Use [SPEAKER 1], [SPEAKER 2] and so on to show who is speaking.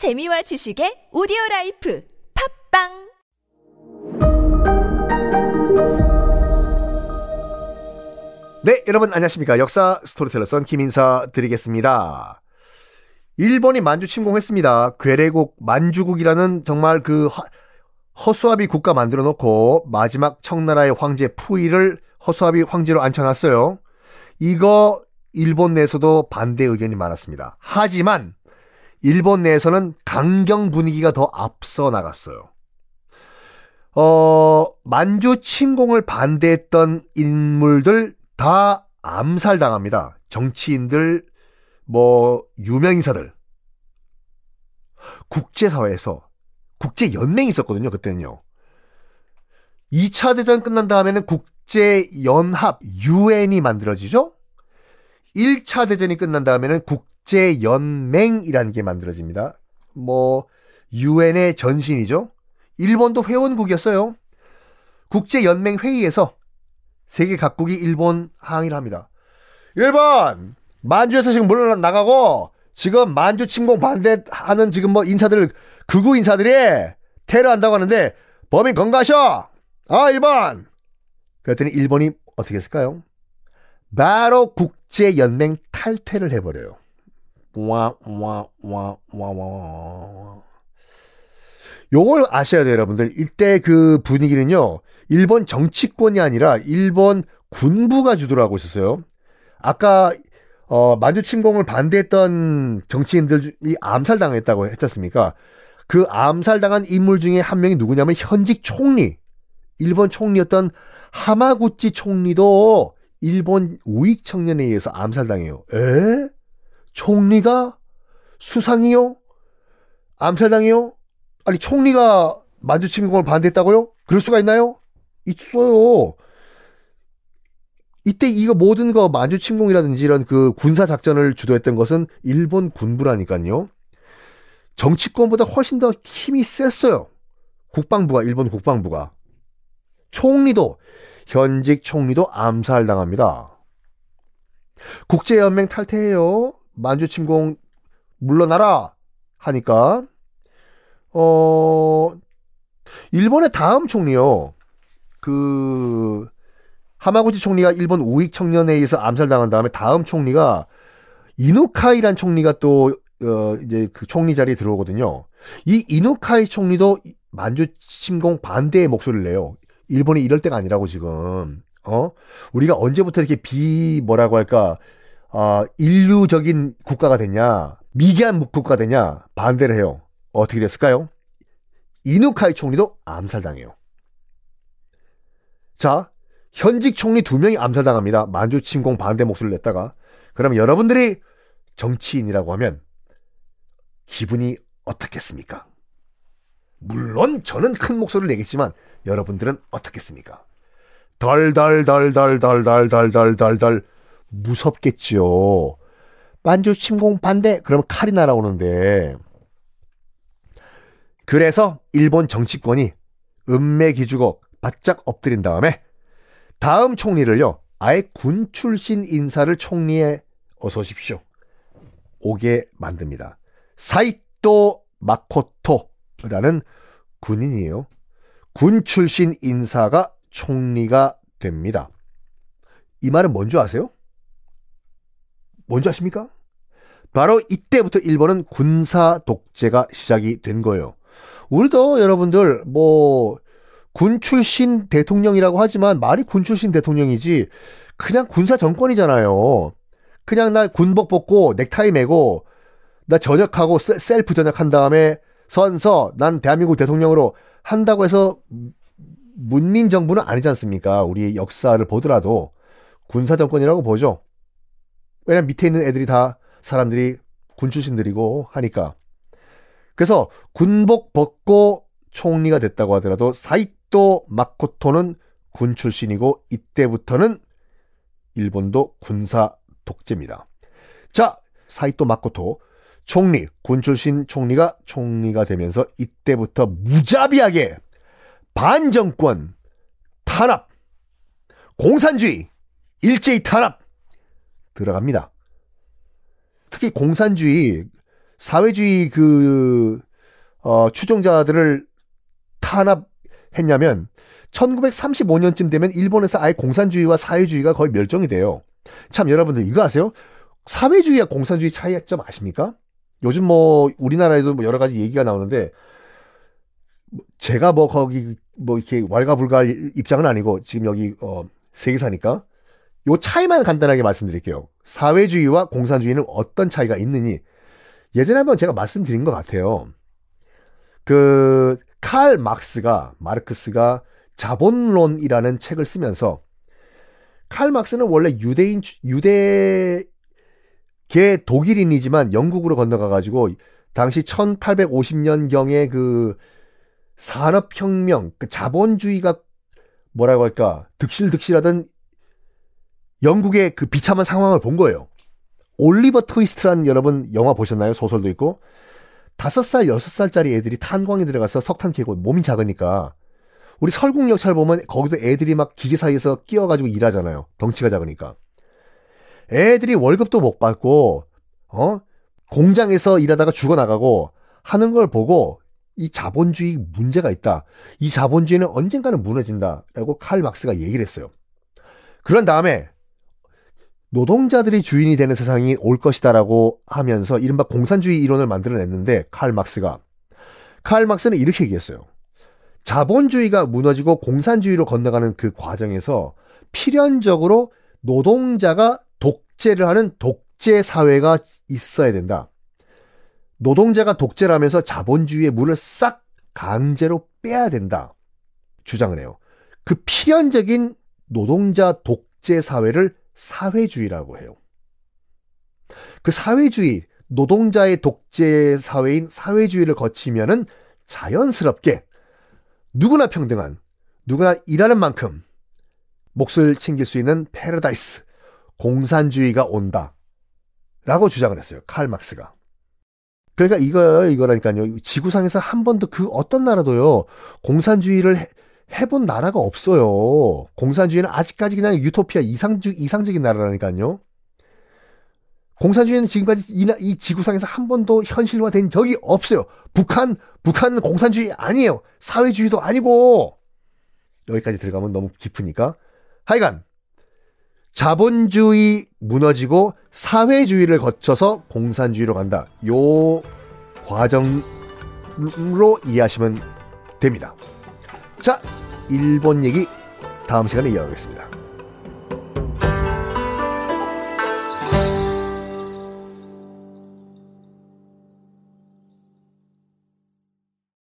[SPEAKER 1] 재미와 지식의 오디오 라이프 팟빵
[SPEAKER 2] 네, 여러분 안녕하십니까. 역사 스토리텔러 썬킴 인사 드리겠습니다. 일본이 만주 침공했습니다. 괴뢰국 만주국이라는 정말 그 허, 허수아비 국가 만들어 놓고 마지막 청나라의 황제 푸이를 허수아비 황제로 앉혀놨어요. 이거 일본 내에서도 반대 의견이 많았습니다. 하지만 일본 내에서는 강경 분위기가 더 앞서 나갔어요. 어, 만주 침공을 반대했던 인물들 다 암살당합니다. 정치인들, 뭐, 유명인사들. 국제사회에서, 국제연맹이 있었거든요, 그때는요. 2차 대전 끝난 다음에는 국제연합, UN이 만들어지죠? 1차 대전이 끝난 다음에는 국 제연맹이라는 게 만들어집니다. 뭐, UN의 전신이죠? 일본도 회원국이었어요. 국제연맹 회의에서 세계 각국이 일본 항의를 합니다. 일본 만주에서 지금 물러나가고 지금 만주 침공 반대하는 지금 뭐 인사들 극우 인사들이 테러한다고 하는데 범인 건가셔. 아 일본. 그랬더니 일본이 어떻게 했을까요? 바로 국제연맹 탈퇴를 해버려요. 와와와와와 요걸 아셔야 돼요, 여러분들. 이때 그 분위기는요, 일본 정치권이 아니라 일본 군부가 주도를 하고 있었어요. 아까, 어, 만주 침공을 반대했던 정치인들이 암살당했다고 했지 않습니까? 그 암살당한 인물 중에 한 명이 누구냐면 현직 총리. 일본 총리였던 하마구치 총리도 일본 우익 청년에 의해서 암살당해요. 에? 총리가 수상이요? 암살당해요? 아니 총리가 만주 침공을 반대했다고요? 그럴 수가 있나요? 있어요. 이때 이거 모든 거 만주 침공이라든지 이런 그 군사 작전을 주도했던 것은 일본 군부라니까요. 정치권보다 훨씬 더 힘이 셌어요. 국방부가 일본 국방부가 총리도 현직 총리도 암살당합니다. 국제연맹 탈퇴해요. 만주 침공 물러나라 하니까 어, 일본의 다음 총리요. 그, 하마구치 총리가 일본 우익 청년에 의해서 암살당한 다음에 다음 총리가 이누카이란 총리가 또, 어, 이제 그 총리 자리에 들어오거든요. 이 이누카이 총리도 만주 침공 반대의 목소리를 내요. 일본이 이럴 때가 아니라고 지금. 어? 우리가 언제부터 이렇게 비, 뭐라고 할까, 아, 인류적인 국가가 됐냐, 미개한 국가 되냐, 반대를 해요. 어떻게 됐을까요? 이누카이 총리도 암살당해요. 자, 현직 총리 두 명이 암살당합니다. 만주 침공 반대 목소리를 냈다가. 그럼 여러분들이 정치인이라고 하면 기분이 어떻겠습니까? 물론 저는 큰 목소리를 내겠지만 여러분들은 어떻겠습니까? 덜덜덜덜덜덜덜덜덜 무섭겠지요. 만주 침공 반대 그러면 칼이 날아오는데 그래서 일본 정치권이 은매 기주고 바짝 엎드린 다음에 다음 총리를요, 아예 군 출신 인사를 총리에 어서 오십시오. 오게 만듭니다. 사이토 마코토라는 군인이에요. 군 출신 인사가 총리가 됩니다. 이 말은 뭔지 아세요? 뭔지 아십니까? 바로 이때부터 일본은 군사 독재가 시작이 된 거예요. 우리도 여러분들 뭐 군 출신 대통령이라고 하지만 말이 군 출신 대통령이지 그냥 군사 정권이잖아요. 그냥 나 군복 벗고 넥타이 매고 나 전역하고 셀프 전역한 다음에 선서 난 대한민국 대통령으로 한다고 해서 문민 정부는 아니지 않습니까? 우리 역사를 보더라도 군사 정권이라고 보죠. 왜냐면 밑에 있는 애들이 다 사람들이 군 출신들이고 하니까. 그래서 군복 벗고 총리가 됐다고 하더라도 사이토 마코토는 군 출신이고 이때부터는 일본도 군사 독재입니다. 자, 사이토 마코토 총리, 군 출신 총리가 총리가 되면서 이때부터 무자비하게 반정권, 탄압, 공산주의, 일제히 탄압 들어갑니다. 특히 공산주의 사회주의 그 어, 추종자들을 탄압했냐면 1935년쯤 되면 일본에서 아예 공산주의와 사회주의가 거의 멸종이 돼요. 참 여러분들 이거 아세요? 사회주의와 공산주의 차이점 아십니까? 요즘 뭐 우리나라에도 뭐 여러 가지 얘기가 나오는데 제가 뭐 거기 뭐 이렇게 왈가불가할 입장은 아니고 지금 여기 어 세계사니까 요 차이만 간단하게 말씀드릴게요. 사회주의와 공산주의는 어떤 차이가 있느니 예전에 한번 제가 말씀드린 것 같아요. 그칼 막스가 마르크스가 자본론이라는 책을 쓰면서 칼 막스는 원래 유대인 유대계 독일인이지만 영국으로 건너가 가지고 당시 1850년 경에 그 산업혁명, 그 자본주의가 뭐라고 할까 득실득실하던 영국의 그 비참한 상황을 본 거예요. 올리버 트위스트라는 여러분 영화 보셨나요? 소설도 있고 다섯 살, 여섯 살짜리 애들이 탄광에 들어가서 석탄 캐고 몸이 작으니까 우리 설국역찰 보면 거기도 애들이 막 기계 사이에서 끼어가지고 일하잖아요. 덩치가 작으니까. 애들이 월급도 못 받고 어 공장에서 일하다가 죽어나가고 하는 걸 보고 이 자본주의 문제가 있다. 이 자본주의는 언젠가는 무너진다 라고 칼 막스가 얘기를 했어요. 그런 다음에 노동자들이 주인이 되는 세상이 올 것이다라고 하면서 이른바 공산주의 이론을 만들어냈는데 칼 막스가 칼 막스는 이렇게 얘기했어요. 자본주의가 무너지고 공산주의로 건너가는 그 과정에서 필연적으로 노동자가 독재를 하는 독재 사회가 있어야 된다. 노동자가 독재라면서 자본주의의 물을 싹 강제로 빼야 된다. 주장을 해요. 그 필연적인 노동자 독재 사회를 사회주의라고 해요. 그 사회주의, 노동자의 독재 사회인 사회주의를 거치면은 자연스럽게 누구나 평등한, 누구나 일하는 만큼 몫을 챙길 수 있는 패러다이스, 공산주의가 온다. 라고 주장을 했어요. 칼 막스가. 그러니까 이거, 이거라니까요. 지구상에서 한 번도 그 어떤 나라도요, 공산주의를 해, 해본 나라가 없어요. 공산주의는 아직까지 그냥 유토피아 이상적, 이상적인 나라라니까요. 공산주의는 지금까지 이, 이 지구상에서 한 번도 현실화된 적이 없어요. 북한, 북한은 공산주의 아니에요. 사회주의도 아니고. 여기까지 들어가면 너무 깊으니까. 하여간, 자본주의 무너지고 사회주의를 거쳐서 공산주의로 간다. 요 과정으로 이해하시면 됩니다. 자, 일본 얘기 다음 시간에 이어가겠습니다.